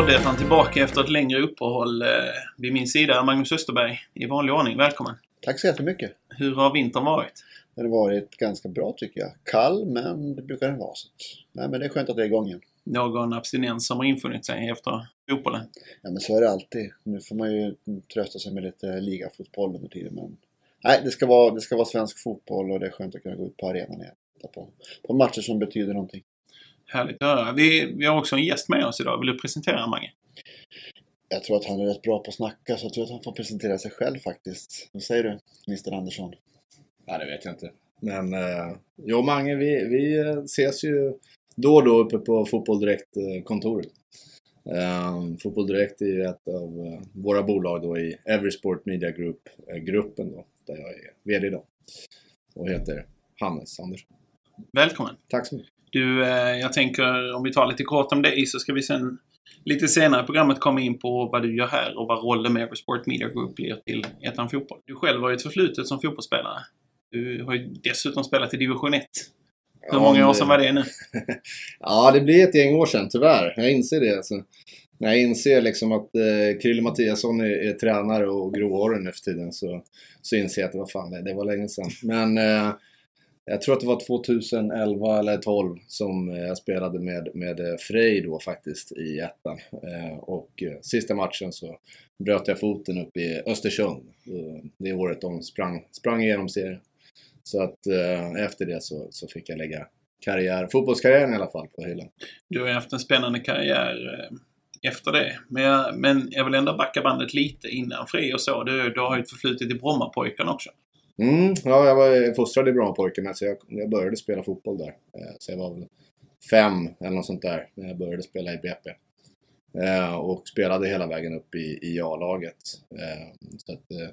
Poddettan tillbaka efter ett längre uppehåll. Eh, vid min sida Magnus Österberg i vanlig ordning. Välkommen! Tack så jättemycket! Hur har vintern varit? Det har varit ganska bra tycker jag. Kall, men det brukar den vara. Så. Nej, men det är skönt att det är igång igen. Någon abstinens som har infunnit sig efter fotbollen? Ja, men så är det alltid. Nu får man ju trösta sig med lite ligafotboll under tiden. Men... Nej, det ska, vara, det ska vara svensk fotboll och det är skönt att kunna gå ut på arenan igen. På, på matcher som betyder någonting. Härligt att höra. Vi, vi har också en gäst med oss idag. Vill du presentera Mange? Jag tror att han är rätt bra på att snacka så jag tror att han får presentera sig själv faktiskt. Vad säger du, Mr Andersson? Ja, det vet jag inte. Men eh, jag och Mange, vi, vi ses ju då och då uppe på Fotboll Direkt-kontoret. Um, Fotboll Direkt är ju ett av uh, våra bolag då i Everysport Media Group-gruppen då, där jag är VD idag. Och heter Hannes Andersson. Välkommen! Tack så mycket! Du, uh, jag tänker om vi tar lite kort om dig så ska vi sen lite senare i programmet komma in på vad du gör här och vad rollen med Eversport Media Group blir till Ettan Fotboll. Du själv har ju ett förflutet som fotbollsspelare. Du har ju dessutom spelat i division 1. Hur Ja, många år sedan var det nu? Ja, det blir ett gäng år sedan tyvärr. Jag inser det. Alltså. När jag inser liksom att eh, Krille Mattiasson är, är tränare och gråhårig nu för tiden så, så inser jag att det var fan, det, det var länge sedan. Men eh, jag tror att det var 2011 eller 12 som eh, jag spelade med, med eh, Frej då faktiskt i ettan. Eh, och sista matchen så bröt jag foten upp i Östersund. Det året de sprang, sprang igenom serien. Så att efter det så, så fick jag lägga karriär, fotbollskarriären i alla fall på hyllan. Du har ju haft en spännande karriär efter det. Men jag, men jag vill ändå backa bandet lite innan Frej och så. Du, du har ju ett förflutet i Brommapojkarna också. Mm, ja, jag var fostrad i Brommapojkarna så jag, jag började spela fotboll där. Eh, så jag var väl fem eller något sånt där när jag började spela i BP. Eh, och spelade hela vägen upp i, i A-laget. Eh, så att, eh,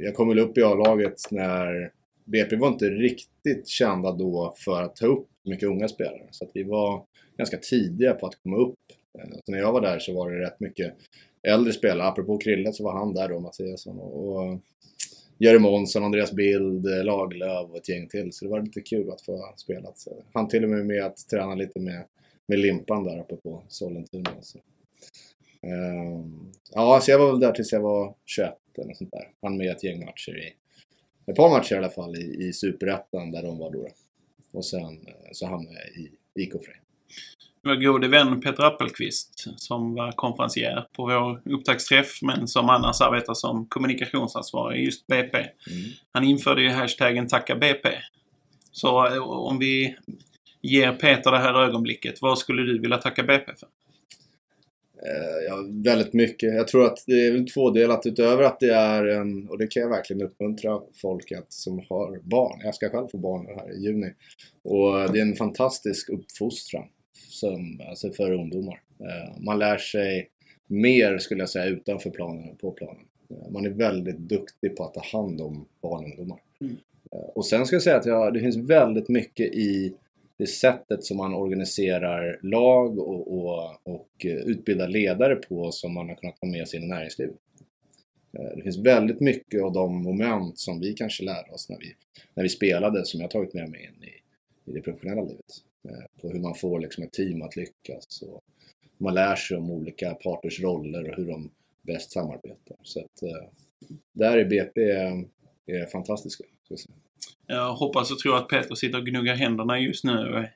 jag kom väl upp i A-laget när BP var inte riktigt kända då för att ta upp mycket unga spelare. Så att vi var ganska tidiga på att komma upp. Eh, så när jag var där så var det rätt mycket äldre spelare. Apropå Krille så var han där då, Mattiasson. Och, och Jerry Månsson, Andreas Bild, eh, Laglöf Lagerlöf och ett gäng till. Så det var lite kul att få spela. Han till och med med att träna lite med, med Limpan där uppe på Sollentuna. Så. Um, ja, så jag var väl där tills jag var 21 eller sånt där. Han med ett gäng matcher i, ett par matcher i alla fall i, i Superettan där de var då. Och sen eh, så hamnade jag i IK Frej. Vår gode vän Peter Appelqvist som var konferencier på vår upptaktsträff men som annars arbetar som kommunikationsansvarig i just BP. Mm. Han införde ju hashtaggen Tacka BP. Så eh, om vi ger Peter det här ögonblicket, vad skulle du vilja tacka BP för? Eh, Ja, väldigt mycket. Jag tror att det är tvådelat utöver att det är en, och det kan jag verkligen uppmuntra folk att, som har barn. Jag ska själv få barn här i juni. Och det är en fantastisk uppfostran som, alltså för ungdomar. Eh, Man lär sig mer skulle jag säga utanför planen än på planen. Eh, Man är väldigt duktig på att ta hand om barn och ungdomar. Mm. Eh, Och sen ska jag säga att jag, det finns väldigt mycket i det sättet som man organiserar lag och, och, och utbildar ledare på som man har kunnat ta med sig in i näringslivet. Det finns väldigt mycket av de moment som vi kanske lärde oss när vi, när vi spelade som jag tagit med mig in i, i det professionella livet. Eh, På hur man får liksom ett team att lyckas och man lär sig om olika parters roller och hur de bäst samarbetar. Så att, eh, där är BP är, är fantastiska. ska jag hoppas och tror att Peter sitter och gnuggar händerna just nu och är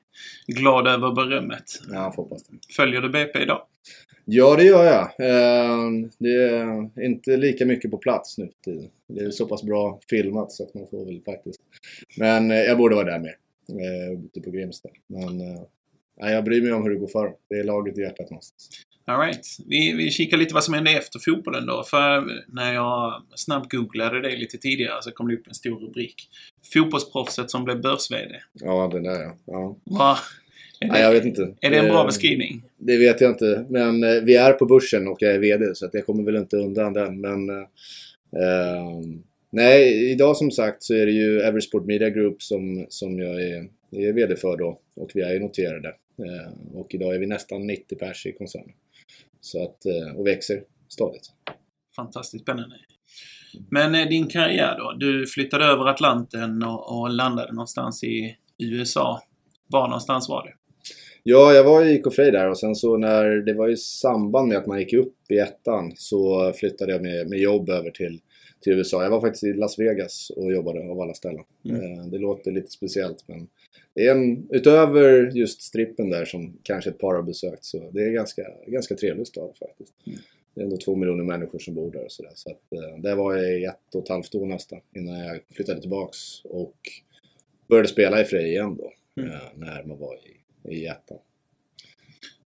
glad över berömmet. Ja, jag hoppas det. Följer du BP idag? Ja, det gör jag. Eh, Det är inte lika mycket på plats nu för tiden. Det är så pass bra filmat så att man får väl faktiskt. Men eh, jag borde vara där mer. Eh, Ute på Grimsta. Men eh, jag bryr mig om hur det går för dem. Det är laget i hjärtat någonstans. All right. vi, vi kikar lite vad som hände efter fotbollen då. För när jag snabbgooglade det lite tidigare så kom det upp en stor rubrik. Fotbollsproffset som blev börs-VD. Ja, det där ja. ja. Va? Är, Nej, jag det, vet inte. är det en bra Eh, beskrivning? Det vet jag inte. Men eh, vi är på börsen och jag är VD så att jag kommer väl inte undan den. Men eh, eh, nej, idag som sagt så är det ju Eversport Media Group som, som jag är, är VD för då. Och vi är ju noterade. Eh, och idag är vi nästan 90 pers i koncernen. Så att, eh, och växer stadigt. Fantastiskt spännande. Men eh, din karriär då? Du flyttade över Atlanten och, och landade någonstans i USA. Var någonstans var det? Ja, jag var i IK Frej där och sen så när det var i samband med att man gick upp i ettan så flyttade jag med, med jobb över till, till USA. Jag var faktiskt i Las Vegas och jobbade av alla ställen. Mm. Eh, Det låter lite speciellt men det är en, utöver just strippen där som kanske ett par har besökt så det är ganska, ganska trevlig stad faktiskt. Mm. Det är ändå två miljoner människor som bor där och sådär. Så att, eh, där var jag i ett och ett halvt år nästan innan jag flyttade tillbaks och började spela i Frej igen då. Mm. eh, När man var i, i ettan.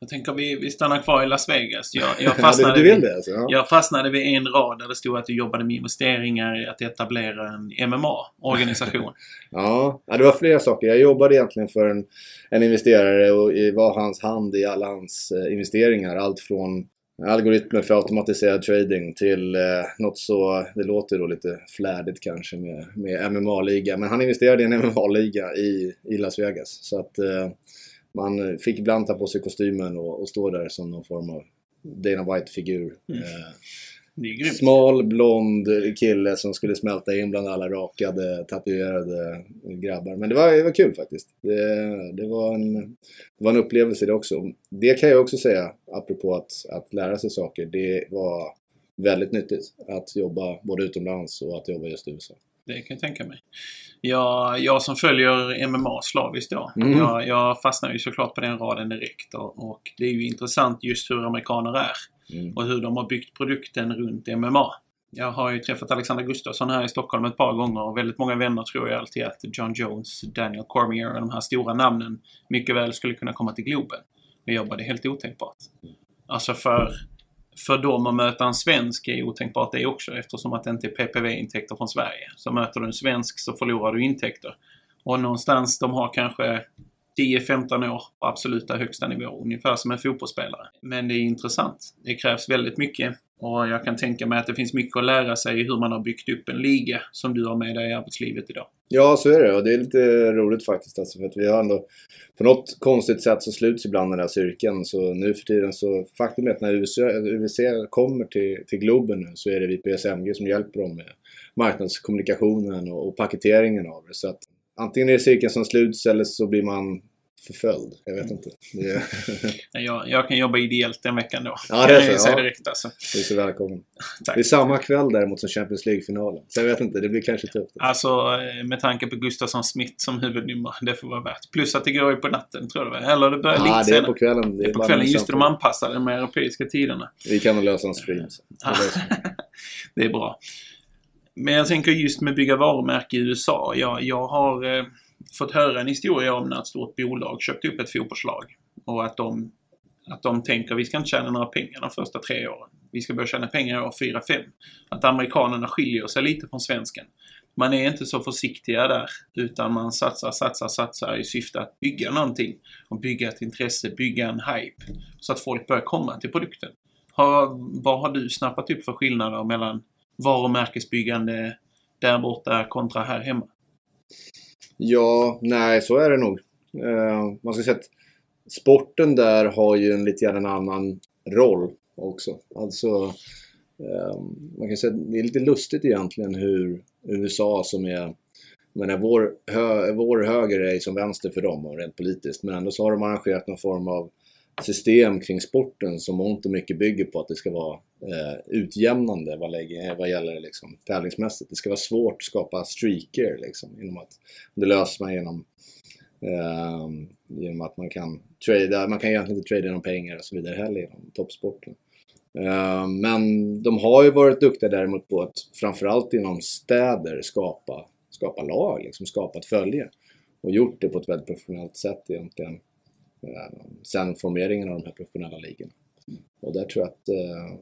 Jag tänker vi, vi stannar kvar i Las Vegas. Jag, jag, fastnade du vill det alltså? Ja. jag fastnade vid en rad där det stod att du jobbade med investeringar i att etablera en MMA-organisation. Ja, det var flera saker. Jag jobbade egentligen för en, en investerare och var hans hand i alla hans eh, investeringar. Allt från algoritmer för automatiserad trading till eh, något så, det låter då lite flärdigt kanske med, med MMA-liga. Men han investerade i en MMA-liga i, i Las Vegas. Så att eh, man fick ibland ta på sig kostymen och, och stå där som någon form av Dana White-figur. Mm. Eh. Smal, blond kille som skulle smälta in bland alla rakade, tatuerade grabbar. Men det var, det var kul faktiskt. Det, det, var en, det var en upplevelse det också. Det kan jag också säga, apropå att, att lära sig saker. Det var väldigt nyttigt att jobba både utomlands och att jobba just i USA. Det kan jag tänka mig. Jag, jag som följer MMA slaviskt då. Mm. Jag, jag fastnar ju såklart på den raden direkt. Och, och det är ju intressant just hur amerikaner är. Mm. Och hur de har byggt produkten runt MMA. Jag har ju träffat Alexander Gustafsson här i Stockholm ett par gånger och väldigt många vänner tror jag alltid att John Jones, Daniel Cormier och de här stora namnen mycket väl skulle kunna komma till Globen. Men jag bara, det är helt otänkbart. Alltså för, för dem att möta en svensk är otänkbart det också eftersom att det inte är PPV-intäkter från Sverige. Så möter du en svensk så förlorar du intäkter. Och någonstans, de har kanske 10-15 år på absoluta högsta nivå, ungefär som en fotbollsspelare. Men det är intressant. Det krävs väldigt mycket. Och jag kan tänka mig att det finns mycket att lära sig i hur man har byggt upp en liga som du har med dig i arbetslivet idag. Ja, så är det. Och det är lite roligt faktiskt. Alltså, för att vi har ändå... På något konstigt sätt så sluts ibland den här cirkeln. Så nu för tiden så... Faktum är att när UVC, UVC kommer till, till Globen nu så är det vi på SMG som hjälper dem med marknadskommunikationen och, och paketeringen av det. Så att antingen är det cirkeln som sluts eller så blir man förföljd. Jag vet inte. Är, Jag, jag kan jobba ideellt den veckan då. Ja, det är Kan jag så, säga ja. direkt alltså. det är så välkommen. Tack. Det är samma kväll däremot som Champions League-finalen. Så jag vet inte, det blir kanske tufft. Alltså eh, med tanke på Gustafsson Smith som huvudnummer. Det får vara värt. Plus att det går ju på natten tror jag. Eller det börjar Ja, lite det är senare. på kvällen. Det är på kvällen. en Just det, de anpassar de europeiska tiderna. Vi kan nog lösa en stream. så. Det är bra. Men jag tänker just med bygga varumärke i USA. Jag, jag har eh, fått höra en historia om när ett stort bolag köpte upp ett fotbollslag. Och att de, att de tänker vi ska inte tjäna några pengar de första tre åren. Vi ska börja tjäna pengar i år fyra, fem. Att amerikanerna skiljer sig lite från svensken. Man är inte så försiktiga där, utan man satsar, satsar, satsar i syfte att bygga någonting. Och bygga ett intresse, bygga en hype. Så att folk börjar komma till produkten. Har, vad har du snappat upp för skillnader mellan varumärkesbyggande där borta kontra här hemma? Ja, nej så är det nog. Uh, man ska säga att sporten där har ju en lite grann en annan roll också. Alltså, um, man kan säga att det är lite lustigt egentligen hur USA som är men vår, hö, vår höger är som vänster för dem rent politiskt. Men ändå så har de arrangerat någon form av system kring sporten som mångt och mycket bygger på att det ska vara eh, utjämnande vad, eh, vad gäller liksom, tävlingsmässigt. Det ska vara svårt att skapa streaker liksom, genom att det löser man genom, eh, genom att man kan trada, man kan egentligen inte trada någon pengar och så vidare heller genom toppsporten. Eh, men de har ju varit duktiga däremot på att framförallt inom städer skapa, skapa lag, liksom, skapa ett följe. Och gjort det på ett väldigt professionellt sätt egentligen. Eh, sen formeringen av de här professionella ligorna. Och där tror jag att eh,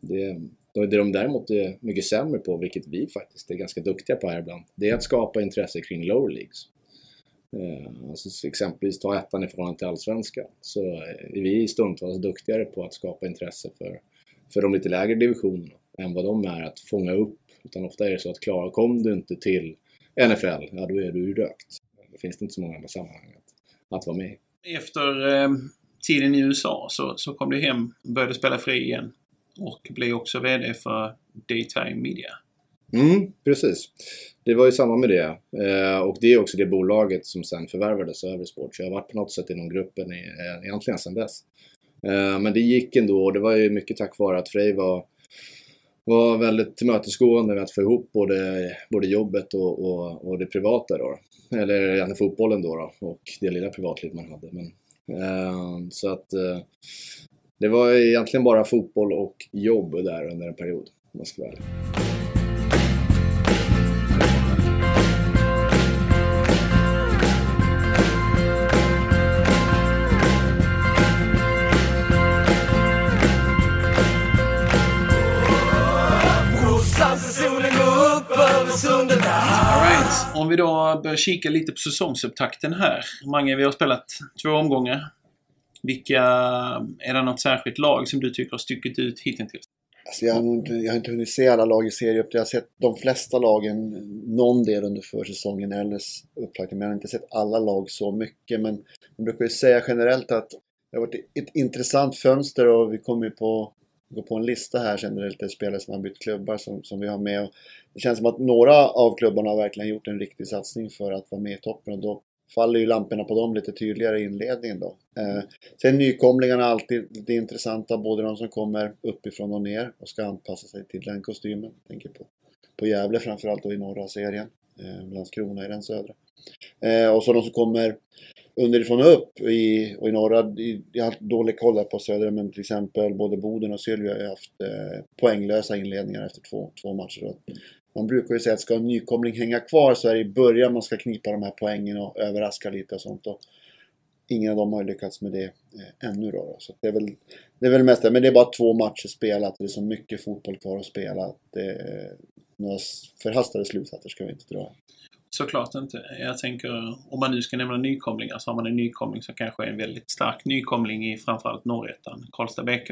det, det de däremot är mycket sämre på, vilket vi faktiskt är ganska duktiga på här ibland, det är att skapa intresse kring lower leagues. Eh, alltså exempelvis ta ettan i förhållande till allsvenskan så är vi stundtals duktigare på att skapa intresse för, för de lite lägre divisionerna än vad de är att fånga upp. Utan ofta är det så att Klara, kom du inte till NFL, ja då är du rökt. Det finns det inte så många andra sammanhang att, att vara med i. Efter eh, tiden i USA så, så kom du hem, började spela fri igen och blev också VD för Daytime Media. Mm, precis. Det var ju samma med det. Eh, och det är också det bolaget som sen förvärvades av Eversport. Så jag har varit på något sätt inom gruppen i, eh, egentligen sedan dess. Eh, men det gick ändå och det var ju mycket tack vare att Frej var, var väldigt tillmötesgående med att få ihop både, både jobbet och, och, och det privata då. Eller gärna fotbollen då, då och det lilla privatliv man hade. Men, eh, så att eh, det var egentligen bara fotboll och jobb där under en period, om jag ska vara ärlig. Om vi då börjar kika lite på säsongsupptakten här. Mange, vi har spelat två omgångar. Vilka, är det något särskilt lag som du tycker har stuckit ut hittills? Alltså jag, har inte, jag har inte hunnit se alla lag i serie. Jag har sett de flesta lagen någon del under försäsongen eller upptakten. Men jag har inte sett alla lag så mycket. Men man brukar ju säga generellt att det har varit ett intressant fönster och vi kommer ju på gå på en lista här sen är det lite spelare som har bytt klubbar som, som vi har med. Och det känns som att några av klubbarna har verkligen gjort en riktig satsning för att vara med i toppen och då faller ju lamporna på dem lite tydligare i inledningen då. Eh, sen nykomlingarna är alltid lite intressanta, både de som kommer uppifrån och ner och ska anpassa sig till den kostymen. Jag tänker på, på Gävle framförallt och i norra serien. Eh, Landskrona i den södra. Eh, och så de som kommer underifrån och upp i, och i norra. Jag har haft dålig koll på södra men till exempel både Boden och Sylvia har haft eh, poänglösa inledningar efter två, två matcher. Man brukar ju säga att ska en nykomling hänga kvar så är det i början man ska knipa de här poängen och överraska lite och sånt. Och ingen av dem har lyckats med det eh, ännu då. Så det är väl det är väl mest det. Men det är bara två matcher spelat. Det är så mycket fotboll kvar att spela. Det, några förhastade slutsatser ska vi inte dra. Såklart inte. Jag tänker, om man nu ska nämna nykomlingar så har man en nykomling som kanske är en väldigt stark nykomling i framförallt norrettan, Karlstad BK.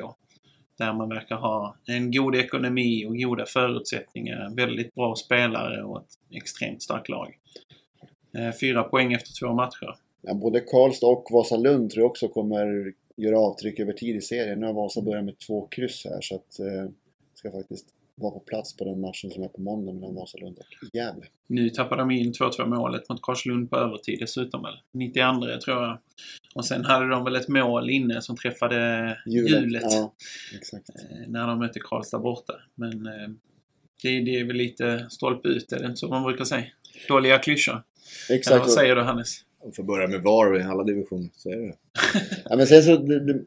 Där man verkar ha en god ekonomi och goda förutsättningar, väldigt bra spelare och ett extremt starkt lag. Eh, fyra poäng efter två matcher. Ja, både Karlstad och Vasalund tror jag också kommer göra avtryck över tid i serien. Nu har Vasa börjat med två kryss här så att eh, ska faktiskt vara på plats på den matchen som är på måndag mellan Vasalund och Gävle. Nu tappade de in 2-2 målet mot Karlslund på övertid dessutom väl. 92 tror jag. Och sen hade de väl ett mål inne som träffade hjulet. hjulet ja. Eh, när de mötte Karlstad borta. Men eh, det, det är väl lite stolpe ut, är det inte så man brukar säga? Dåliga klyschor. Exakt. vad säger du Hannes? Man får börja med VAR i alla divisioner, så är det. ja, men sen så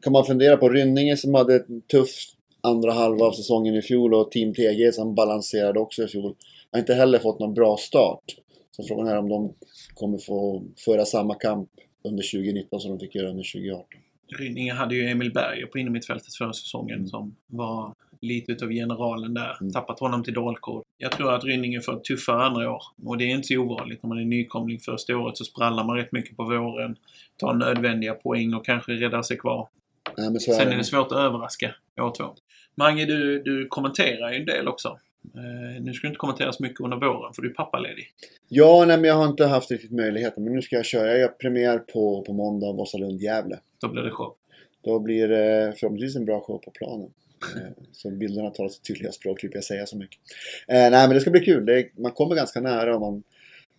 kan man fundera på Rynninge som hade ett tufft andra halva av säsongen i fjol och Team PG som balanserade också i fjol. Har inte heller fått någon bra start. Så frågan är om de kommer få föra samma kamp under 2019 som de fick göra under 2018. Rynninge hade ju Emil Berger på innermittfältet förra säsongen mm. som var lite utav generalen där. Mm. Tappat honom till Dalkurd. Jag tror att Rynninge får ett tuffare andra år. Och det är inte så ovanligt när man är nykomling första året så sprallar man rätt mycket på våren. Tar nödvändiga poäng och kanske räddar sig kvar. Nej, Sen är det svårt att överraska år två. Mange, du, du kommenterar ju en del också. Eh, nu ska du inte kommentera så mycket under våren för du är pappaledig. Ja, nej, men jag har inte haft riktigt möjligheten. Men nu ska jag köra. Jag gör premiär på, på måndag, Vasalund-Gävle. Då blir det show. Då blir det förhoppningsvis en bra show på planen. Eh, så bilderna talar sitt tydliga språk, slipper jag säga så mycket. Eh, nej, men det ska bli kul. Det, man kommer ganska nära och man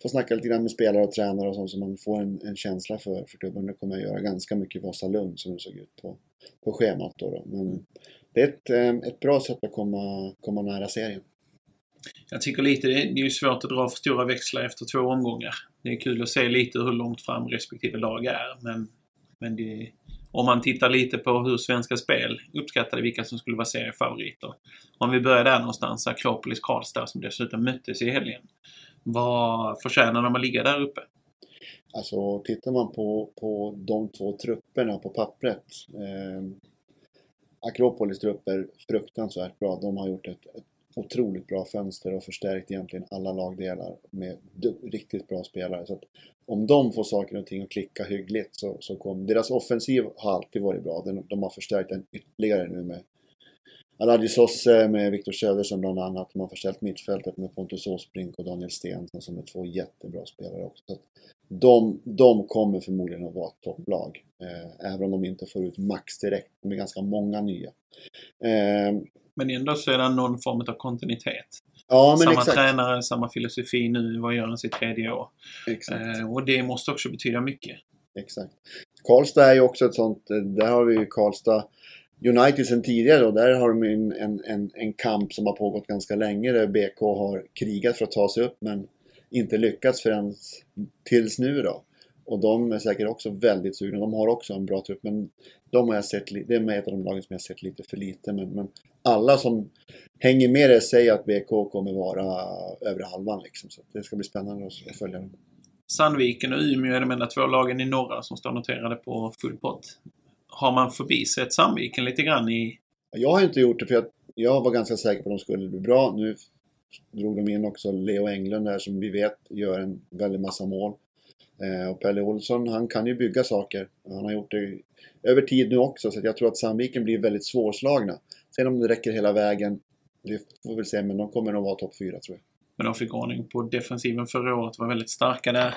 får snacka lite grann med spelare och tränare och sånt så man får en, en känsla för, för klubben. Nu kommer jag göra ganska mycket Vasalund som det såg ut på, på schemat då. då. Men det är ett, eh, ett bra sätt att komma, komma nära serien. Jag tycker lite det är ju svårt att dra för stora växlar efter två omgångar. Det är kul att se lite hur långt fram respektive lag är men, men det, om man tittar lite på hur Svenska Spel uppskattade vilka som skulle vara seriefavoriter. Om vi börjar där någonstans, Akropolis Karlstad som dessutom möttes i helgen. Vad förtjänar de att ligga där uppe? Alltså tittar man på, på de två trupperna på pappret. Eh, Akropolis trupper fruktansvärt bra. De har gjort ett, ett otroligt bra fönster och förstärkt egentligen alla lagdelar med riktigt bra spelare. Så om de får saker och ting att klicka hyggligt så, så kommer... Deras offensiv har alltid varit bra. De, de har förstärkt den ytterligare nu med Aladji Sosse med Viktor Söderström bland annat. De har förstärkt mittfältet med Pontus Åsbrink och Daniel Stensson som är två jättebra spelare också. Så de, de kommer förmodligen att vara ett topplag. Eh, även om de inte får ut max direkt. De är ganska många nya. Eh, Men ändå så är det någon form av kontinuitet. Ja, samma exakt. tränare, samma filosofi nu. Vad gör han sitt tredje år? Eh, och det måste också betyda mycket. Exakt. Karlstad är ju också ett sånt, eh, där har vi ju Karlstad United sen tidigare och där har de en, en, en, en kamp som har pågått ganska länge där BK har krigat för att ta sig upp men inte lyckats förrän tills nu då. Och de är säkert också väldigt sugna. De har också en bra trupp men de har jag sett, det är ett av de lagen som jag har sett lite för lite. Men, men alla som hänger med det säger att BK kommer vara övre halvan liksom. Så det ska bli spännande att följa dem. Sandviken och Umeå är de enda två lagen i norra som står noterade på full pott. Har man förbisett Sandviken lite grann i... Jag har inte gjort det för jag, jag var ganska säker på att de skulle bli bra. Nu drog de in också Leo Englund där som vi vet gör en väldig massa mål. Eh, och Pelle Olsson, han kan ju bygga saker. Han har gjort det över tid nu också så jag tror att Sandviken blir väldigt svårslagna. Sen om det räcker hela vägen, det får vi väl se, men de kommer nog vara topp fyra tror jag. Men de fick ordning på defensiven förra året. Var väldigt starka där.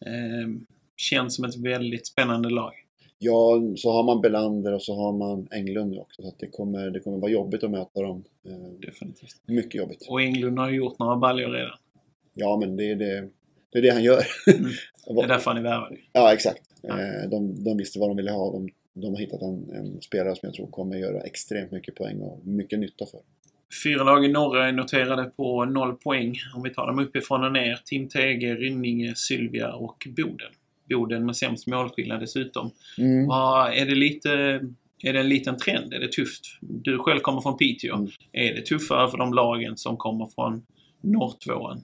Eh, känns som ett väldigt spännande lag. Ja, så har man Belander och så har man Englund också. Så det, kommer, det kommer vara jobbigt att möta dem. Eh, Definitivt. mycket jobbigt. Och Englund har ju gjort några baljor redan. Ja, men det är det, det, är det han gör. Mm. Det är därför han är värvad. Ja, exakt. Ja. Eh, De, de visste vad de ville ha. De, de har hittat en, en spelare som jag tror kommer göra extremt mycket poäng och mycket nytta för. Fyra lag i norra är noterade på noll poäng. Om vi tar dem uppifrån och ner. Tim Tege, Rynninge, Sylvia och Boden. Boden med sämst målskillnad dessutom. Mm. Är det lite... Är det en liten trend? Är det tufft? Du själv kommer från Piteå. Mm. Är det tuffare för de lagen som kommer från norrtvåan?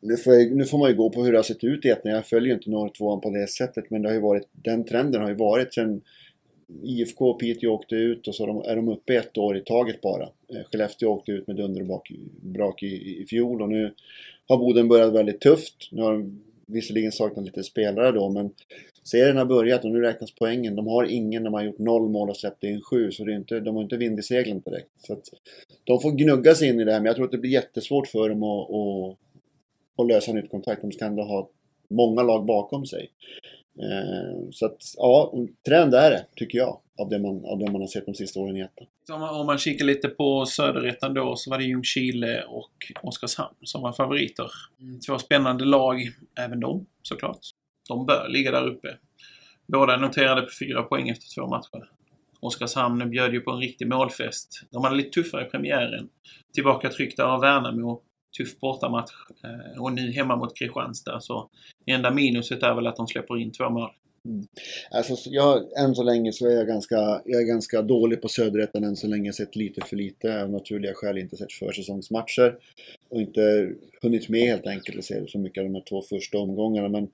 Nu, får jag, nu får man ju gå på hur det har sett ut i ettan. Jag följer ju inte norr tvåan på det sättet. Men det har ju varit, den trenden har ju varit sen IFK och Piteå åkte ut och så är de uppe ett år i taget bara. Eh, Skellefteå åkte ut med dunder och brak i, i fjol och nu har Boden börjat väldigt tufft. Nu har de visserligen saknar lite spelare då men serien har börjat och nu räknas poängen. De har ingen, de har gjort noll mål och släppt in sju så det är inte, de har inte vind i seglen direkt. Så att de får gnugga sig in i det här men jag tror att det blir jättesvårt för dem att, att, att lösa nytt kontrakt. De ska ändå ha många lag bakom sig. Eh, så att ja, trend är det tycker jag av det man, av det man har sett de sista åren i ettan. Om man, kikar lite på söderettan då så var det Ljungskile och Oskarshamn som var favoriter. Två spännande lag, även de såklart. De bör ligga där uppe. Båda noterade på fyra poäng efter två matcher. Oskarshamn bjöd ju på en riktig målfest. De hade lite tuffare i premiären. Tillbaka tryckta av Värnamo. Tuff bortamatch. Eh, Och nu hemma mot Kristianstad. Så enda minuset är väl att de släpper in två mål. Mm. Alltså, jag, än så länge så är jag ganska, jag är ganska dålig på söderettan än så länge. Jag sett lite för lite. Av naturliga skäl inte sett försäsongsmatcher. Och inte hunnit med helt enkelt att se så mycket av de här två första omgångarna. Men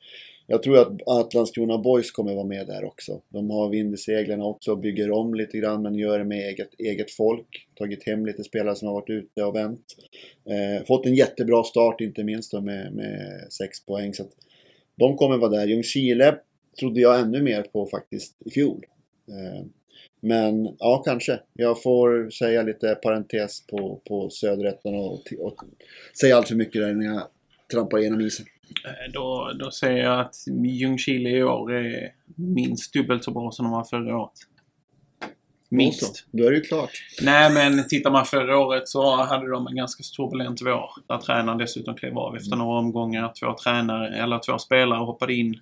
jag tror att, att Landskrona Boys kommer vara med där också. De har vind i seglen också och bygger om lite grann men gör det med eget, eget folk. Tagit hem lite spelare som har varit ute och vänt. Eh, fått en jättebra start inte minst då med, med sex poäng. Så att de kommer vara där. Ljungskile trodde jag ännu mer på faktiskt i fjol. Eh, men ja, kanske. Jag får säga lite parentes på, på söderettan och, och säga allt för mycket där när jag trampar igenom isen. Eh, då, då säger jag att Ljungskile i år är minst dubbelt så bra som de var förra året. Minst. Då är det ju klart. Nej, men tittar man förra året så hade de en ganska turbulent vår. Där tränaren dessutom klev av efter några omgångar. Två tränare, eller två spelare hoppade in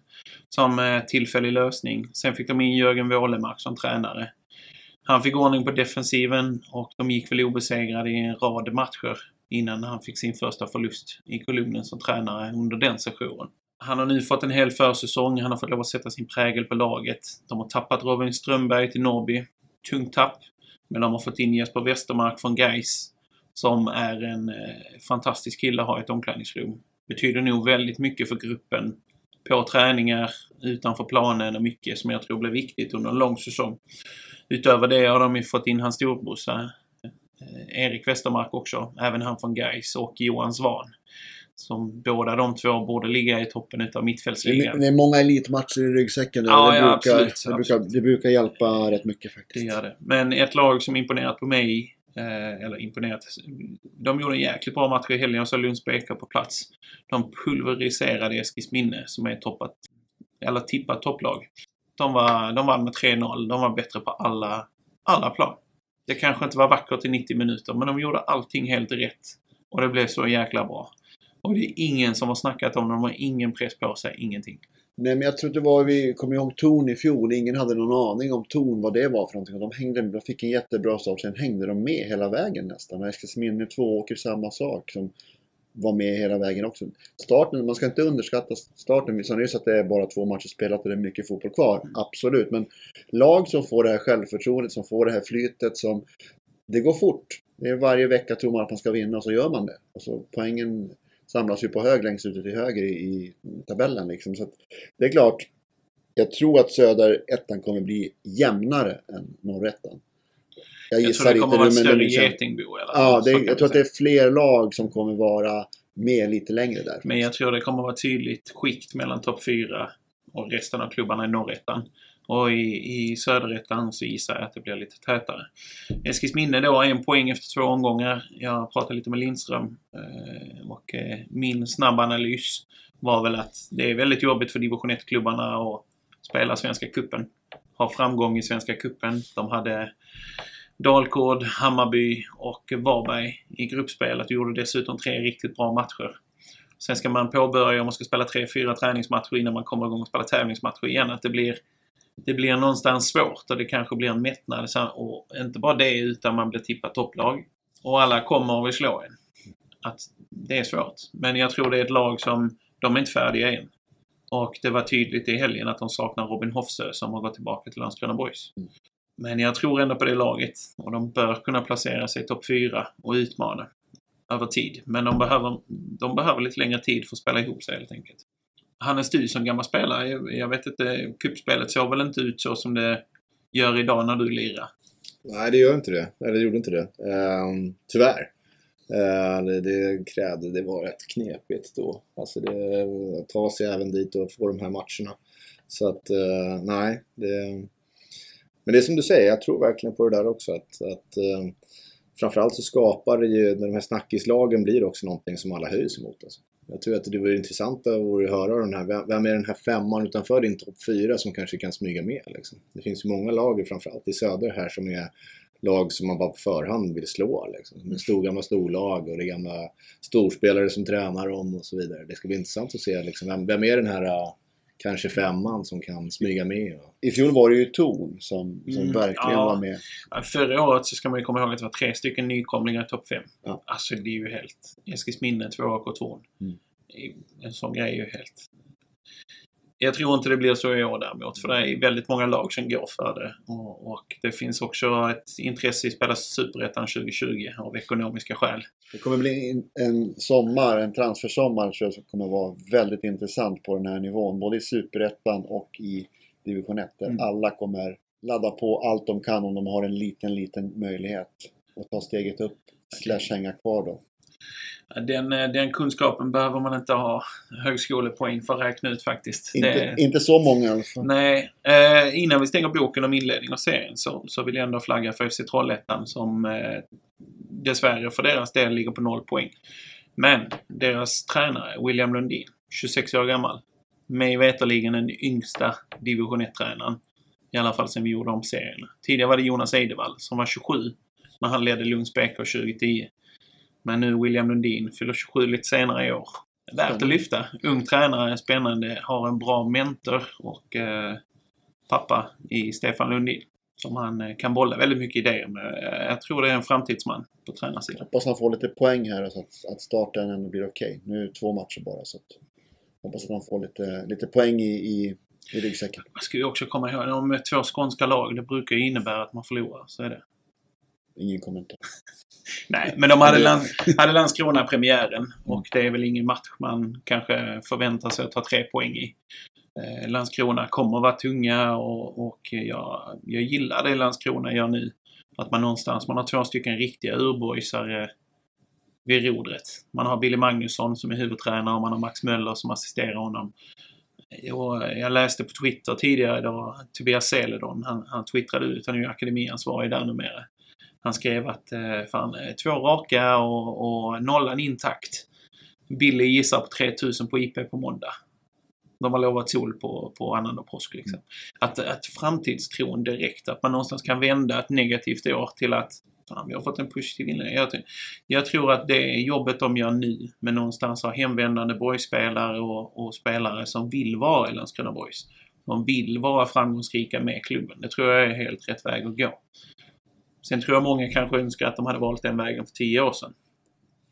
som eh, tillfällig lösning. Sen fick de in Jörgen Wålemark som tränare. Han fick ordning på defensiven och de gick väl obesegrade i en rad matcher innan han fick sin första förlust i kolumnen som tränare under den sessionen. Han har nu fått en hel försäsong. Han har fått lov att sätta sin prägel på laget. De har tappat Robin Strömberg till Norrby. Tungt tapp. Men de har fått in Jesper Westermark från Geis som är en eh, fantastisk kille att ha i ett omklädningsrum. Betyder nog väldigt mycket för gruppen på träningar, utanför planen och mycket som jag tror blir viktigt under en lång säsong. Utöver det har de ju fått in hans storbrorsa eh, Erik Westermark också, även han från Geis och Johan Svan. Som båda de två borde ligga i toppen utav Det mittfältsligan. det är många elitmatcher i ryggsäcken. Ja, det, ja, brukar, absolut, det, brukar, det brukar hjälpa rätt mycket Det faktiskt. gör det. Men ett lag som imponerat på mig, eh, eller imponerat, de gjorde en jäkligt bra match i helgen och så Lunds BK på plats. De pulveriserade Eskilsminne som är toppat, eller tippat topplag. De, var, de vann med 3-0. De var bättre på alla, alla plan. Det kanske inte var vackert i 90 minuter, men de gjorde allting helt rätt. Och det blev så jäkla bra. Och det är ingen som har snackat om det. De har ingen press på sig, ingenting. Nej, men jag tror det var, vi kommer ihåg Torn i fjol. Ingen hade någon aning om Torn, vad det var för någonting. De, hängde, de fick en jättebra start, sen hängde de med hela vägen nästan. Eskilsminne två åker samma sak. Som var med hela vägen också. Starten, man ska inte underskatta starten. Är det så att det är bara två matcher spelat och det är mycket fotboll kvar. Absolut. Men lag som får det här självförtroendet, som får det här flytet, som... Det går fort. Det är varje vecka tror man att man ska vinna och så gör man det. Och så poängen samlas ju på hög längst ute till höger i, i tabellen. Liksom. Så det är klart, jag tror att söderettan kommer bli jämnare än norrettan. Jag, jag tror det kommer vara ett större getingbo i alla fall. Ja, det, jag tror att det är fler lag som kommer vara med lite längre där. Men jag tror det kommer vara tydligt skikt mellan topp 4 och resten av klubbarna i norrettan. Och i, i söderettan så gissar jag att det blir lite tätare. Eskilsminne då, en poäng efter två omgångar. Jag pratade lite med Lindström eh, och eh, min snabba analys var väl att det är väldigt jobbigt för division 1-klubbarna att spela Svenska Kuppen. Ha framgång i Svenska Kuppen. De hade Dalkurd, Hammarby och Varberg i gruppspelet och gjorde dessutom tre riktigt bra matcher. Sen ska man påbörja, om man ska spela tre, fyra träningsmatcher innan man kommer igång och spela tävlingsmatcher igen, att det blir det blir någonstans svårt och det kanske blir en mättnad. Och inte bara det utan man blir tippat topplag. Och alla kommer och vill slå en. Att det är svårt. Men jag tror det är ett lag som, de är inte färdiga än. Och det var tydligt i helgen att de saknar Robin Hofsö som har gått tillbaka till Landskrona Boys. Men jag tror ändå på det laget. Och de bör kunna placera sig i topp 4 och utmana över tid. Men de behöver, de behöver lite längre tid för att spela ihop sig helt enkelt. Hannes, du som gammal spelare, jag vet inte, kuppspelet såg väl inte ut så som det gör idag när du lirar? Nej, det gör inte det. Nej, det gjorde inte det. Um, tyvärr. Uh, det, det krävde, det var rätt knepigt då. Alltså det, att ta sig även dit och få de här matcherna. Så att, uh, nej. Det, men det är som du säger, jag tror verkligen på det där också. Att, att uh, framförallt så skapar det ju, när de här snackislagen blir också någonting som alla höjer sig mot. Alltså. Jag tror att det vore intressant att höra den här, vem är den här femman utanför din topp fyra som kanske kan smyga med? Liksom. Det finns ju många lag, framförallt i söder här, som är lag som man bara på förhand vill slå. Liksom. Med stor, gamla storlag och det gamla storspelare som tränar om och så vidare. Det ska bli intressant att se liksom, vem, vem är den här kanske femman som kan smyga med. Och... I fjol var det ju Torn som, som mm, verkligen ja. var med. Förra året så ska man ju komma ihåg att det var tre stycken nykomlingar i topp fem. Ja. Alltså det är ju helt... Eskilsminne, två AK Torn. Mm. En sån grej är ju helt... Jag tror inte det blir så i år däremot, för det är väldigt många lag som går för det. Och, och det finns också ett intresse i att spela Superettan 2020 av ekonomiska skäl. Det kommer bli en sommar, en transfersommar tror jag som kommer vara väldigt intressant på den här nivån. Både i Superettan och i Division 1. Där mm. alla kommer ladda på allt de kan om de har en liten, liten möjlighet att ta steget upp. Slash hänga kvar då. Den, eh, den kunskapen behöver man inte ha högskolepoäng för att räkna ut faktiskt. Inte, det, inte så många alltså. Nej. Eh, innan vi stänger boken om inledning av serien så, så vill jag ändå flagga för FC Trollhättan som eh, dessvärre för deras del ligger på noll poäng. Men deras tränare, William Lundin, 26 år gammal. Mig veterligen den yngsta division 1-tränaren. I alla fall sen vi gjorde om serien. Tidigare var det Jonas Eidevall som var 27 när han ledde Lunds BK 2010. Men nu William Lundin fyller 27 lite senare i år. Värt att lyfta. Ung tränare, spännande, har en bra mentor och eh, pappa i Stefan Lundin. Som han eh, kan bolla väldigt mycket idéer med. Eh, jag tror det är en framtidsman på tränarsidan. Hoppas han får lite poäng här så att, att starten ändå blir okej. Okay. Nu är det två matcher bara så att hoppas att han får lite, lite poäng i, i, i ryggsäcken. Man ska ju också komma ihåg, om två skånska lag, det brukar ju innebära att man förlorar. Så är det. Ingen kommentar. Nej, men de hade, land, hade Landskrona premiären och det är väl ingen match man kanske förväntar sig att ta tre poäng i. Eh, Landskrona kommer vara tunga och, och jag, jag gillar det Landskrona gör nu. Att man någonstans, man har två stycken riktiga urboysare vid rodret. Man har Billy Magnusson som är huvudtränare och man har Max Möller som assisterar honom. jag läste på Twitter tidigare idag, Tobias Seledon, han, han twittrade ut, han är ju akademiansvarig där numera. Han skrev att eh, fan, eh, två raka och, och nollan intakt. Billy gissar på 3000 på IP på måndag. De har lovat sol på, på annandag påsk. Liksom. Att, att framtidstron direkt, att man någonstans kan vända ett negativt år till att fan, vi har fått en positiv inledning. Jag, jag tror att det är jobbet de gör nu med någonstans ha hemvändande boyspelare och, och spelare som vill vara i Landskrona Boys. De vill vara framgångsrika med klubben. Det tror jag är helt rätt väg att gå. Sen tror jag många kanske önskar att de hade valt den vägen för tio år sedan.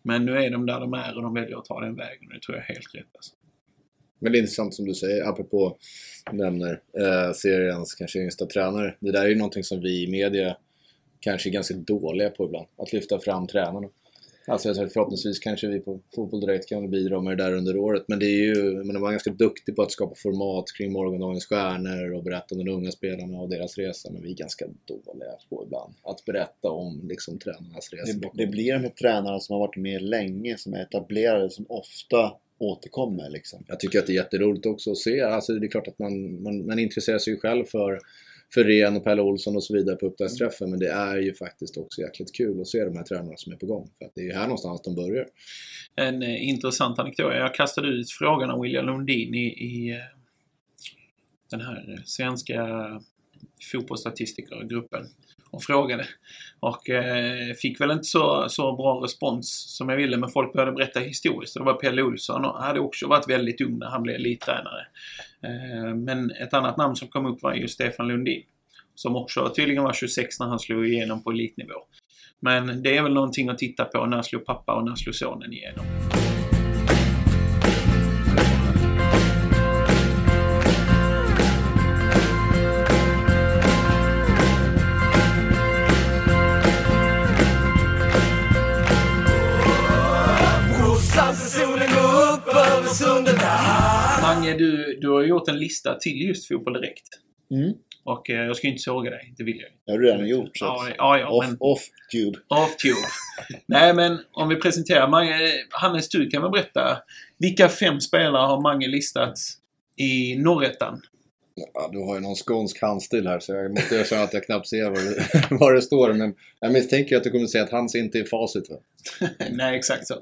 Men nu är de där de är och de väljer att ta den vägen. Det tror jag är helt rätt. Alltså. Men det är intressant som du säger, apropå nämner eh, seriens kanske yngsta tränare. Det där är ju någonting som vi i media kanske är ganska dåliga på ibland. Att lyfta fram tränarna. Alltså jag förhoppningsvis kanske vi på Fotboll Direkt kan bidra med det där under året. Men det är ju, man är ganska duktig på att skapa format kring morgondagens stjärnor och berätta om de unga spelarna och deras resa. Men vi är ganska dåliga på ibland att berätta om liksom tränarnas resa. Det, det blir de här tränarna som har varit med länge, som är etablerade, som ofta återkommer. Liksom. Jag tycker att det är jätteroligt också att se. Alltså det är klart att man, man, man intresserar sig själv för för Ren och Pelle Olsson och så vidare på uppdragsträffen. Men det är ju faktiskt också jäkligt kul att se de här tränarna som är på gång. För att det är ju här någonstans de börjar. En eh, intressant anekdot. Jag kastade ut frågan av William Lundin i, i eh, den här eh, svenska fotbollsstatistikergruppen och frågade. Och eh, fick väl inte så, så bra respons som jag ville, men folk började berätta historiskt. Det var Pelle Olsson och hade också varit väldigt ung när han blev elittränare. Eh, men ett annat namn som kom upp var ju Stefan Lundin. Som också tydligen var 26 när han slog igenom på elitnivå. Men det är väl någonting att titta på. När slog pappa och när slog sonen igenom? Mange, du, du har gjort en lista till just Fotboll Direkt. Mm. Och eh, jag ska ju inte såga dig, det vill jag. Det har du redan gjort. Så Ja, ja, ja, off, men... off tube. Off-tube. Nej, men om vi presenterar Mange. Hannes, du kan väl berätta. Vilka fem spelare har Mange listat i Norrettan? Ja, du har ju någon skånsk handstil här så jag måste erkänna att jag knappt ser vad det, vad det står. Men jag misstänker att du kommer säga att hans inte är facit. Va? Nej, exakt så.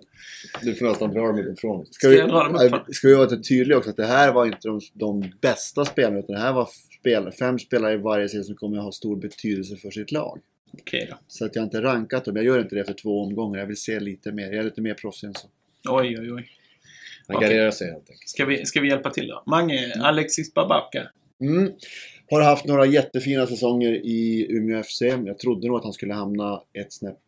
Du får nästan dra dem ifrån. Ska vi, uppifrån? ska vi vara tydliga också att det här var inte de, de bästa spelarna utan det här var spel, fem spelare i varje serie som kommer att ha stor betydelse för sitt lag. Okej då. Så att jag har inte rankat dem. Jag gör inte det för två omgångar. Jag vill se lite mer. Jag är lite mer proffsig än så. Oj, oj, oj. Han garderar sig helt enkelt. Ska vi, ska vi hjälpa till då? Mange, Alexis Babaka. Mm. Har haft några jättefina säsonger i Umeå FC. Jag trodde nog att han skulle hamna ett snäpp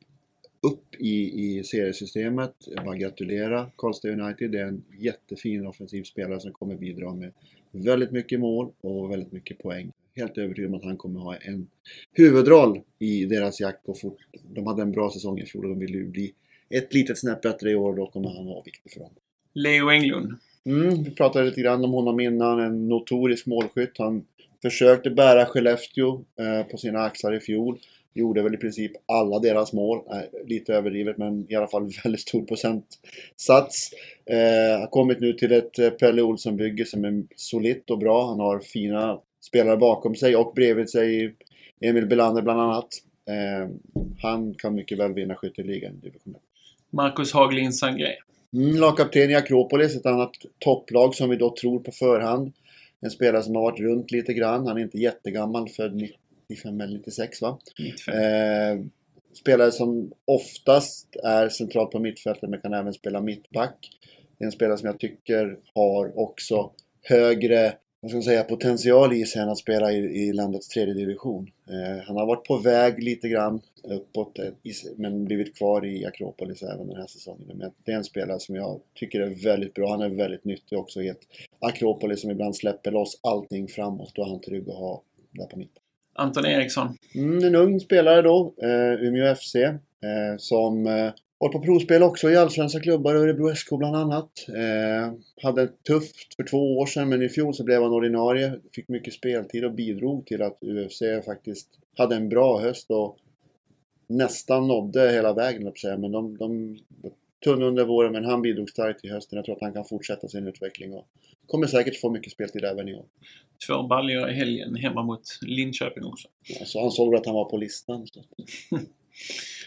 upp i, i seriesystemet. Jag bara gratulera Karlstad United. Det är en jättefin offensiv spelare som kommer bidra med väldigt mycket mål och väldigt mycket poäng. Helt övertygad om att han kommer ha en huvudroll i deras jakt på fort. De hade en bra säsong i fjol och de vill ju bli ett litet snäpp bättre i år. Då kommer han vara viktig för dem. Leo Englund. Mm, vi pratade lite grann om honom innan. En notorisk målskytt. Han försökte bära Skellefteå eh, på sina axlar i fjol. Gjorde väl i princip alla deras mål. Eh, lite överdrivet men i alla fall väldigt stor procentsats. Eh, har kommit nu till ett eh, Pelle Olsson-bygge som är solitt och bra. Han har fina spelare bakom sig och bredvid sig Emil Belander bland annat. Eh, han kan mycket väl vinna skytteligan i division 1. Marcus Hagelin Sangré. Mm, lagkapten i Akropolis, ett annat topplag som vi då tror på förhand. En spelare som har varit runt lite grann. Han är inte jättegammal, född 95 eller 96 va? Mittfält. Eh, spelare som oftast är centralt på mittfältet men kan även spela mittback. Det är en spelare som jag tycker har också högre vad ska man säga, potential i sig än att spela i, i landets tredje division. Eh, han har varit på väg lite grann uppåt eh, men blivit kvar i Akropolis även den här säsongen. Men det är en spelare som jag tycker är väldigt bra. Han är väldigt nyttig också i ett Akropolis som ibland släpper loss allting framåt. Då är han trygg att ha där på mitten. Anton Eriksson. Mm, en ung spelare då, eh, Umeå FC, eh, som eh, varit på provspel också i allsvenska klubbar, Örebro SK bland annat. Eh, hade tufft för två år sedan men i fjol så blev han ordinarie, fick mycket speltid och bidrog till att UFC faktiskt hade en bra höst och nästan nådde hela vägen, säga. Men de, de tunna under våren men han bidrog starkt i hösten. Jag tror att han kan fortsätta sin utveckling och kommer säkert få mycket speltid även i år. Två baljor i helgen hemma mot Linköping också. Så han såg att han var på listan.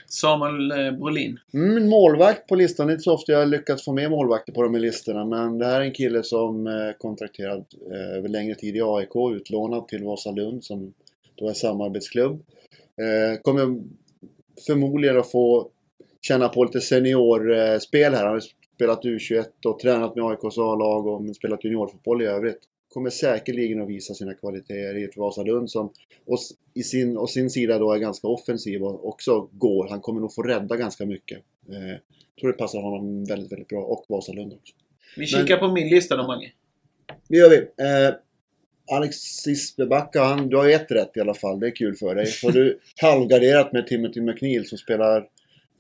Samuel eh, Brolin. Mm, målvakt på listan. Det är inte så ofta jag lyckats få med målvakter på de här listorna. Men det här är en kille som är kontrakterad eh, över längre tid i AIK. Utlånad till Vasalund som då är samarbetsklubb. Kommer förmodligen att få känna på lite seniorspel här. Han har spelat U21 och tränat med AIKs A-lag och spelat juniorfotboll i övrigt. Kommer säkerligen att visa sina kvaliteter i ett Vasalund som och i sin, och sin sida då är ganska offensiv och också går. Han kommer nog få rädda ganska mycket. Eh, tror det passar honom väldigt, väldigt bra och Vasalund också. Vi kikar på min lista då, Mange. Det gör vi. Eh, Alexis Bebacka, han, du har ju ett rätt i alla fall. Det är kul för dig. Så du halvgarderat med Timothy McNeil som spelar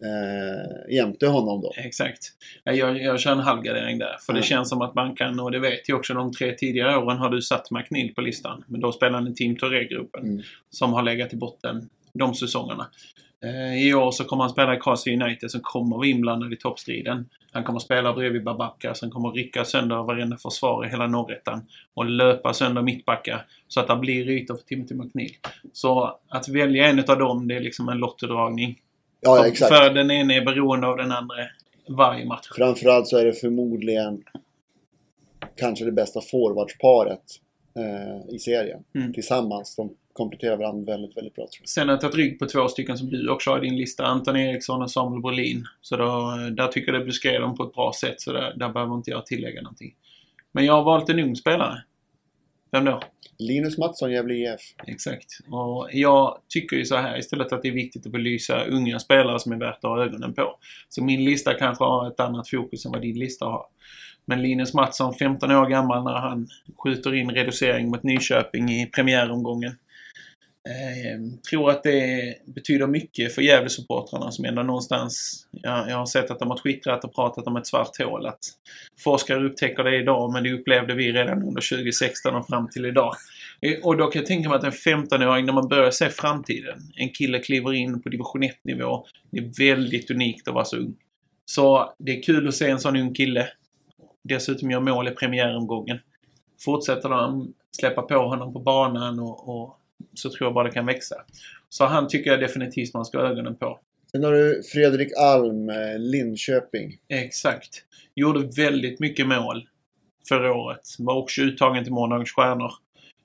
eh, jämte honom då. Exakt. Ja, Jag, jag kör en halvgardering där. För det Ja. känns som att man kan, och det vet jag också, de tre tidigare åren har du satt McNeil på listan. Men då spelar han i Team Touré-gruppen. Mm. Som har legat i botten de säsongerna. Eh, I år så kommer han spela i Karlstad United som kommer vara inblandad i toppstriden. Han kommer spela bredvid Babacka som kommer rycka sönder varenda försvar i hela norrettan. Och löpa sönder mittbackar. Så att det blir ytor för Timothy McNeil. Så att välja en av dem, det är liksom en lottodragning. Ja, exakt. för den ene är beroende av den andra varje match. Framförallt så är det förmodligen kanske det bästa forwardsparet eh, i serien. Mm. Tillsammans. De kompletterar varandra väldigt, väldigt bra tror jag. Sen har jag tagit rygg på två stycken som du också har i din lista. Anton Eriksson och Samuel Brolin. Så då, där tycker jag du beskrev dem på ett bra sätt. Så där, där behöver inte jag tillägga någonting. Men jag har valt en ung spelare. Vem då? Linus Mattsson, Gävle IF. Exakt. Och jag tycker ju så här istället att det är viktigt att belysa unga spelare som är värt att ha ögonen på. Så min lista kanske har ett annat fokus än vad din lista har. Men Linus Mattsson, 15 år gammal när han skjuter in reducering mot Nyköping i premiäromgången. Eh, tror att det betyder mycket för Gävlesupportrarna som ändå någonstans... Ja, jag har sett att de har twittrat och pratat om ett svart hål. Att forskare upptäcker det idag, men det upplevde vi redan under 2016 och fram till idag. Eh, och då kan jag tänka mig att en 15-åring, när man börjar se framtiden, en kille kliver in på division 1-nivå. Det är väldigt unikt att vara så ung. Så det är kul att se en sån ung kille. Dessutom gör mål i premiäromgången. Fortsätter de släppa på honom på banan och, och så tror jag bara det kan växa. Så han tycker jag definitivt man ska ha ögonen på. Sen har du Fredrik Alm, eh, Linköping. Exakt. Gjorde väldigt mycket mål förra året. Var också uttagen till Morgondagens Stjärnor.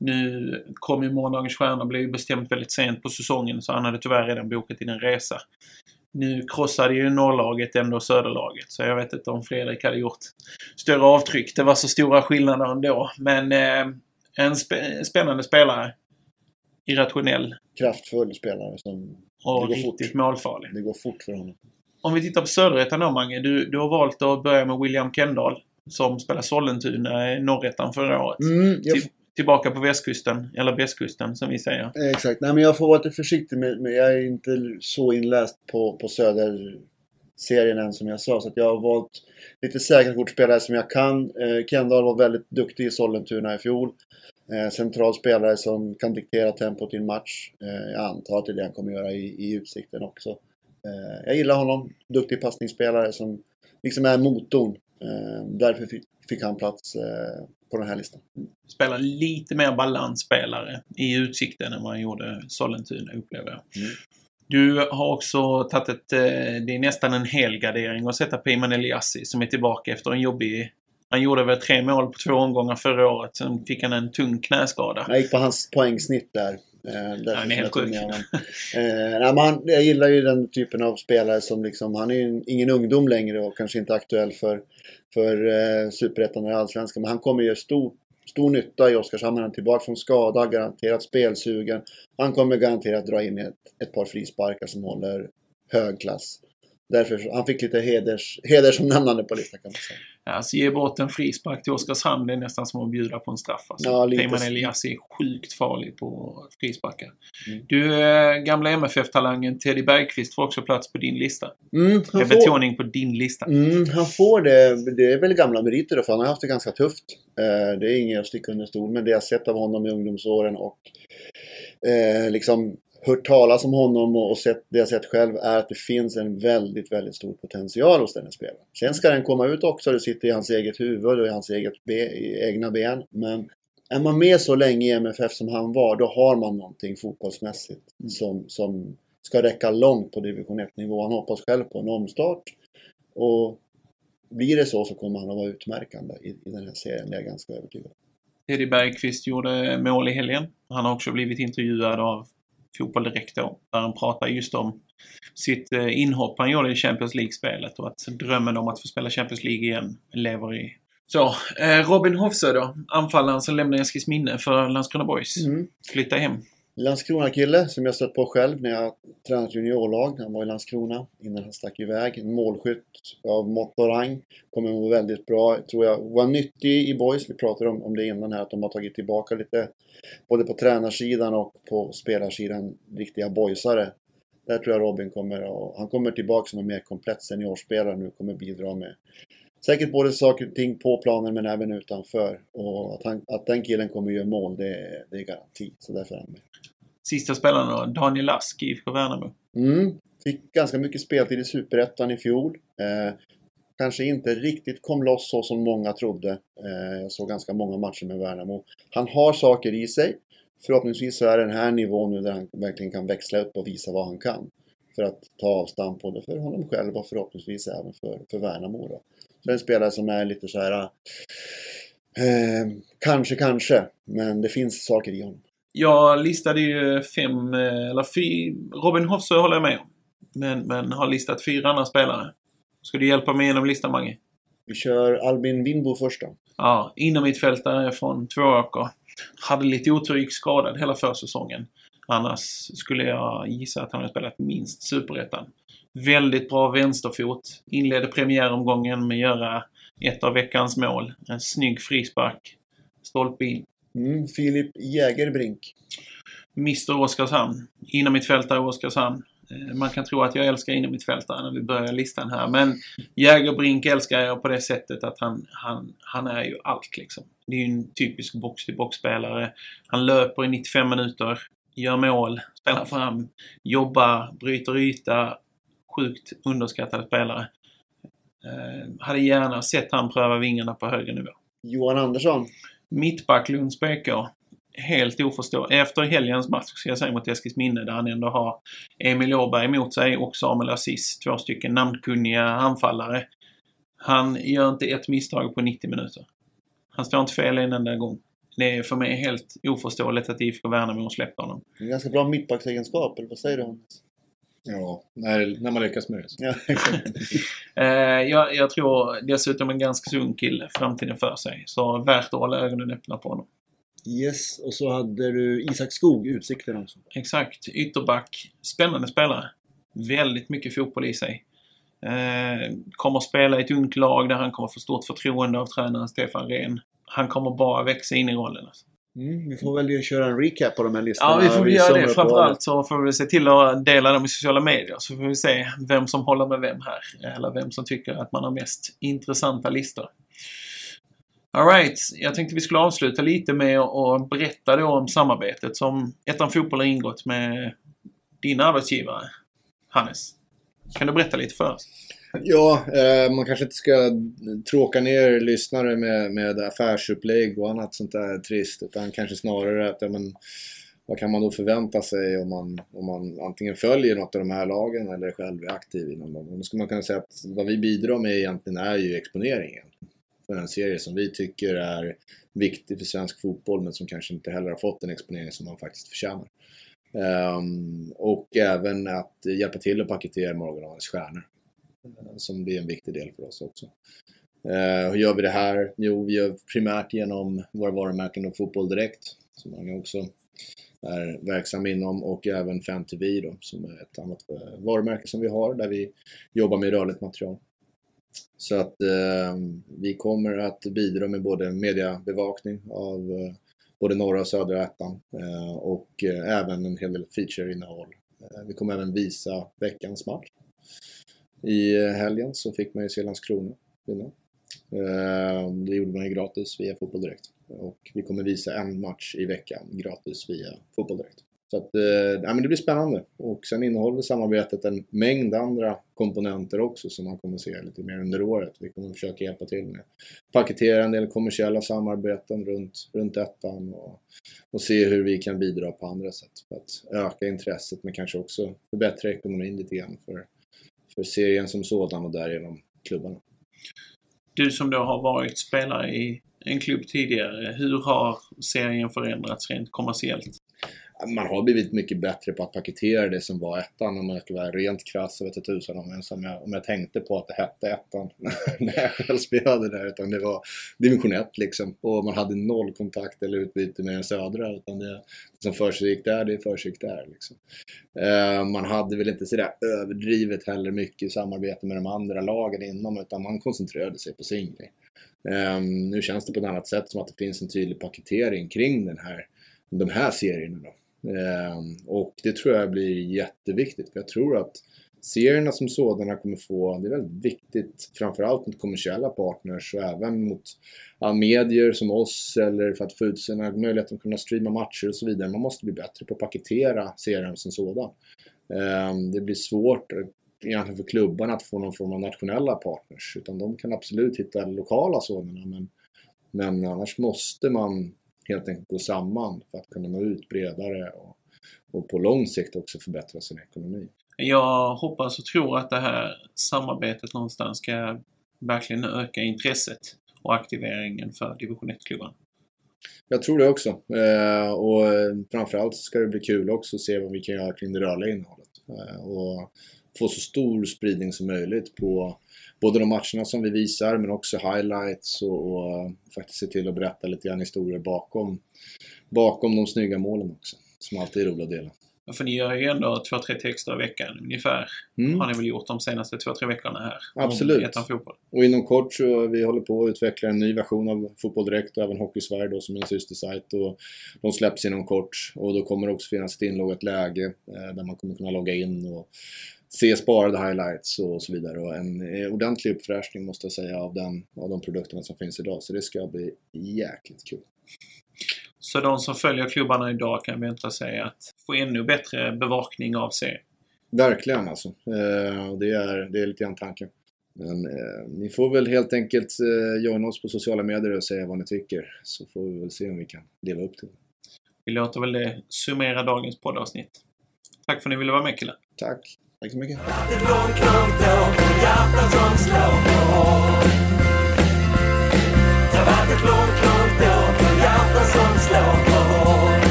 Nu kom ju Morgondagens Stjärnor, blev ju bestämt väldigt sent på säsongen så han hade tyvärr redan bokat in en resa. Nu krossade ju norrlaget ändå söderlaget så jag vet inte om Fredrik hade gjort större avtryck. Det var så stora skillnader ändå. Men eh, en sp- spännande spelare. Irrationell Kraftfull spelare som... och Det går riktigt fort. målfarlig. Det går fort för honom. Om vi tittar på Söderettan då Mange. Du, du har valt att börja med William Kendall. Som spelar Sollentuna i Norrettan förra året. Mm, jag, Till, tillbaka på västkusten. Eller västkusten som vi säger. Eh, Exakt. Nej, men jag får vara lite försiktig med, med Jag är inte så inläst på, på Söder-serien än som jag sa. Så att jag har valt lite säkra kortspelare som jag kan. Eh, Kendall var väldigt duktig i Sollentuna i fjol. Eh, central spelare som kan diktera tempot i en match. Eh, jag antar att det är det han kommer göra i, i Utsikten också. Eh, jag gillar honom. Duktig passningsspelare som liksom är motorn. Därför fick, fick han plats på den här listan. Spelar lite mer balansspelare i Utsikten än vad han gjorde Sollentuna upplever jag. Mm. Du har också tagit ett... Det är nästan en helgardering att sätta på Iman Eliassi som är tillbaka efter en jobbig... Han gjorde väl tre mål på två omgångar förra året. Sen fick han en tung knäskada. Jag gick på hans poängsnitt där. Eh, Han är helt sjuk. Eh, han, jag gillar ju den typen av spelare som liksom, han är ju ingen ungdom längre och kanske inte aktuell för, för eh, Superettan eller Allsvenskan. Men han kommer göra stor, stor nytta i Oskarshamn när han är tillbaka från skada, garanterat spelsugen. Han kommer garanterat dra in ett, ett par frisparkar som håller hög klass. Därför, han fick lite heders, hedersomnämnande på listan kan man säga. Alltså ge bort en frispark till Oskarshamn, det är nästan som att bjuda på en straff. Alltså. Ja, Peyman så. Eliassi är sjukt farlig på frisparkar. Mm. Du, eh, gamla MFF-talangen Teddy Bergqvist får också plats på din lista. Mm, får, betoning på din lista. mm, han får det. Det är väl gamla meriter då, för han har haft det ganska tufft. Eh, det är inget att sticka under stol med. Det jag sett av honom i ungdomsåren och eh, liksom hört talas om honom och, sett, det jag sett själv är att det finns en väldigt, väldigt stor potential hos den här spelaren. Sen ska den komma ut också. Det sitter i hans eget huvud och i hans eget be, i egna ben. Men är man med så länge i MFF som han var, då har man någonting fotbollsmässigt Mm. som, som ska räcka långt på division 1-nivå. Han hoppas själv på en omstart. Och blir det så så kommer han att vara utmärkande i, i den här serien, det är jag ganska övertygad om. Teddy Bergqvist gjorde mål i helgen. Han har också blivit intervjuad av Fotboll Direkt då, där han pratar just om sitt eh, inhopp han gjorde i Champions League-spelet och att drömmen om att få spela Champions League igen lever i... Så, eh, Robin Hofsö då, anfallaren som lämnar Eskilsminne för Landskrona Boys. Mm. Flytta hem. Landskrona-kille som jag stött på själv när jag tränat juniorlag. Han var i Landskrona innan han stack iväg. En målskytt av mått och rang. Kommer må väldigt bra. Tror jag var nyttig i boys. Vi pratade om, om det innan här att de har tagit tillbaka lite både på tränarsidan och på spelarsidan riktiga boysare. Där tror jag Robin kommer och Han kommer tillbaka som en mer komplett seniorspelare nu. Kommer bidra med säkert både saker och ting på planen men även utanför. Och att, han, att den killen kommer göra mål, det, är- det är garanti. Så därför är han med. Sista spelaren då, Daniel Ask, IFK Värnamo. Mm. Fick ganska mycket speltid i Superettan i fjol. Eh, kanske inte riktigt kom loss så som många trodde. Eh, jag såg ganska många matcher med Värnamo. Han har saker i sig. Förhoppningsvis så är den här nivån nu där han verkligen kan växla upp och visa vad han kan. För att ta avstamp både för honom själv och förhoppningsvis även för, för Värnamo. Då. Det är en spelare som är lite så här... Eh, kanske, kanske. Men det finns saker i honom. Jag listade ju fem, eh, eller fy, Robin Hofsö håller jag med om. Men, men har listat fyra andra spelare. Ska du hjälpa mig genom listan, Mange? Vi kör Albin Winbo först då. Ja, inom mitt fältare från Tvååker. Hade lite otur, skadad hela försäsongen. Annars skulle jag gissa att han har spelat minst Superettan. Väldigt bra vänsterfot. Inledde premiäromgången med att göra ett av veckans mål. En snygg frispark. Stolpe in. Mm, Filip Jägerbrink. Mr Oskarshamn. Inom mitt fältare Oskarshamn. Eh, Man kan tro att jag älskar inom mitt fältare när vi börjar listan här. Men Jägerbrink älskar jag på det sättet att han, han, han är ju allt liksom. Det är ju en typisk box-till-box-spelare. Han löper i 95 minuter, gör mål, spelar fram, jobbar, bryter yta. Sjukt underskattad spelare. Eh, hade gärna sett han pröva vingarna på högre nivå. Johan Andersson. Mittback Lunds BK. Helt oförståeligt. Efter helgens match, ska jag säga, mot Eskilsminne där han ändå har Emil Åberg emot sig och Samuel Aziz. Två stycken namnkunniga anfallare. Han gör inte ett misstag på 90 minuter. Han står inte fel en enda gång. Det är för mig helt oförståeligt att IFK Värnamo släppt honom. En ganska bra mittbacksegenskap, eller vad säger du? Hans? Ja, när, när man lyckas med det. Ja. Eh, jag, jag tror dessutom en ganska sund kille, framtiden för sig. Så värt att hålla ögonen öppna på honom. yes, och så hade du Isak Skog, Utsikten också. Exakt. Ytterback. Spännande spelare. Väldigt mycket fotboll i sig. Eh, kommer spela i ett ungt lag där han kommer få stort förtroende av tränaren Stefan Rehn. Han kommer bara växa in i rollen. Alltså. Mm, vi får väl köra en recap på de här listorna. Ja, vi får i göra det. Framförallt så får vi se till att dela dem i sociala medier. Så får vi se vem som håller med vem här. Eller vem som tycker att man har mest intressanta listor. Alright, jag tänkte vi skulle avsluta lite med att berätta då om samarbetet som Ettan Fotboll har ingått med din arbetsgivare, Hannes. Kan du berätta lite för oss? Ja, eh, man kanske inte ska tråka ner lyssnare med, med affärsupplägg och annat sånt där trist. Utan kanske snarare att, ja, men, vad kan man då förvänta sig om man, om man antingen följer något av de här lagen eller själv är aktiv inom dem. Då skulle man kunna säga att vad vi bidrar med egentligen är ju exponeringen. För en serie som vi tycker är viktig för svensk fotboll men som kanske inte heller har fått den exponering som man faktiskt förtjänar. Um, och även att hjälpa till att paketera morgondagens stjärnor. Som blir en viktig del för oss också. Eh, hur gör vi det här? Jo, vi gör primärt genom våra varumärken och Fotboll Direkt, som många också är verksam inom, och även FanTV då, som är ett annat eh, varumärke som vi har, där vi jobbar med rörligt material. Så att eh, vi kommer att bidra med både mediebevakning av eh, både norra och södra ettan eh, och eh, även en hel del feature-innehåll. Eh, vi kommer även visa veckans match. I helgen så fick man ju se Landskrona vinna. Ehm, det gjorde man ju gratis via Fotboll Direkt. Och vi kommer visa en match i veckan gratis via Fotboll Direkt. Så att, eh, ja, men det blir spännande. Och sen innehåller samarbetet en mängd andra komponenter också som man kommer se lite mer under året. Vi kommer försöka hjälpa till med paketera en del kommersiella samarbeten runt, runt ettan och, och se hur vi kan bidra på andra sätt för att öka intresset men kanske också förbättra ekonomin lite grann för, för serien som sådan och därigenom klubbarna. Du som då har varit spelare i en klubb tidigare, hur har serien förändrats rent kommersiellt? Man har blivit mycket bättre på att paketera det som var ettan om jag ska vara rent krass så vete tusan om, jag, om, jag, om jag tänkte på att det hette ettan när jag själv spelade där utan det var division 1 liksom och man hade noll kontakt eller utbyte med den södra utan det, som försiggick där, det försiggick där liksom. Eh, man hade väl inte sådär överdrivet heller mycket samarbete med de andra lagen inom utan man koncentrerade sig på sin grej. Eh, nu känns det på ett annat sätt som att det finns en tydlig paketering kring den här, de här serierna då. Ehm, och det tror jag blir jätteviktigt. För jag tror att serierna som sådana kommer få, det är väldigt viktigt, framförallt mot kommersiella partners och även mot medier som oss eller för att få ut sina möjligheter att kunna streama matcher och så vidare. Man måste bli bättre på att paketera serien som sådan. Ehm, det blir svårt eh, egentligen för klubbarna att få någon form av nationella partners utan de kan absolut hitta lokala sådana men, men annars måste man helt enkelt gå samman för att kunna nå ut bredare och, och på lång sikt också förbättra sin ekonomi. Jag hoppas och tror att det här samarbetet någonstans ska verkligen öka intresset och aktiveringen för division 1-klubbarna. Jag tror det också. Eh, och framförallt ska det bli kul också att se vad vi kan göra kring det rörliga innehållet. Eh, och få så stor spridning som möjligt på både de matcherna som vi visar men också highlights och, och faktiskt se till att berätta lite grann historier bakom, bakom de snygga målen också. Som alltid är roliga att dela. Ja, för ni gör ju ändå två, tre texter i veckan ungefär. Mm. Har ni väl gjort de senaste två, tre veckorna här? Absolut. fotboll. Och inom kort så vi håller på att utveckla en ny version av Fotboll Direkt och även Hockeysverige då som är en systersajt. Och de släpps inom kort och då kommer det också finnas ett inloggat läge eh, där man kommer kunna logga in och se sparade highlights och så vidare. Och en eh, ordentlig uppfräschning måste jag säga av, den, av de produkterna som finns idag. Så det ska bli jäkligt kul. Så de som följer klubbarna idag kan vänta sig att få ännu bättre bevakning av serien? Verkligen alltså. Eh, det, är, det är lite grann tanken. Men eh, ni får väl helt enkelt eh, joina oss på sociala medier och säga vad ni tycker. Så får vi väl se om vi kan leva upp till det. Vi låter väl det summera dagens poddavsnitt. Tack för att ni ville vara med killar. Tack. Tack så mycket.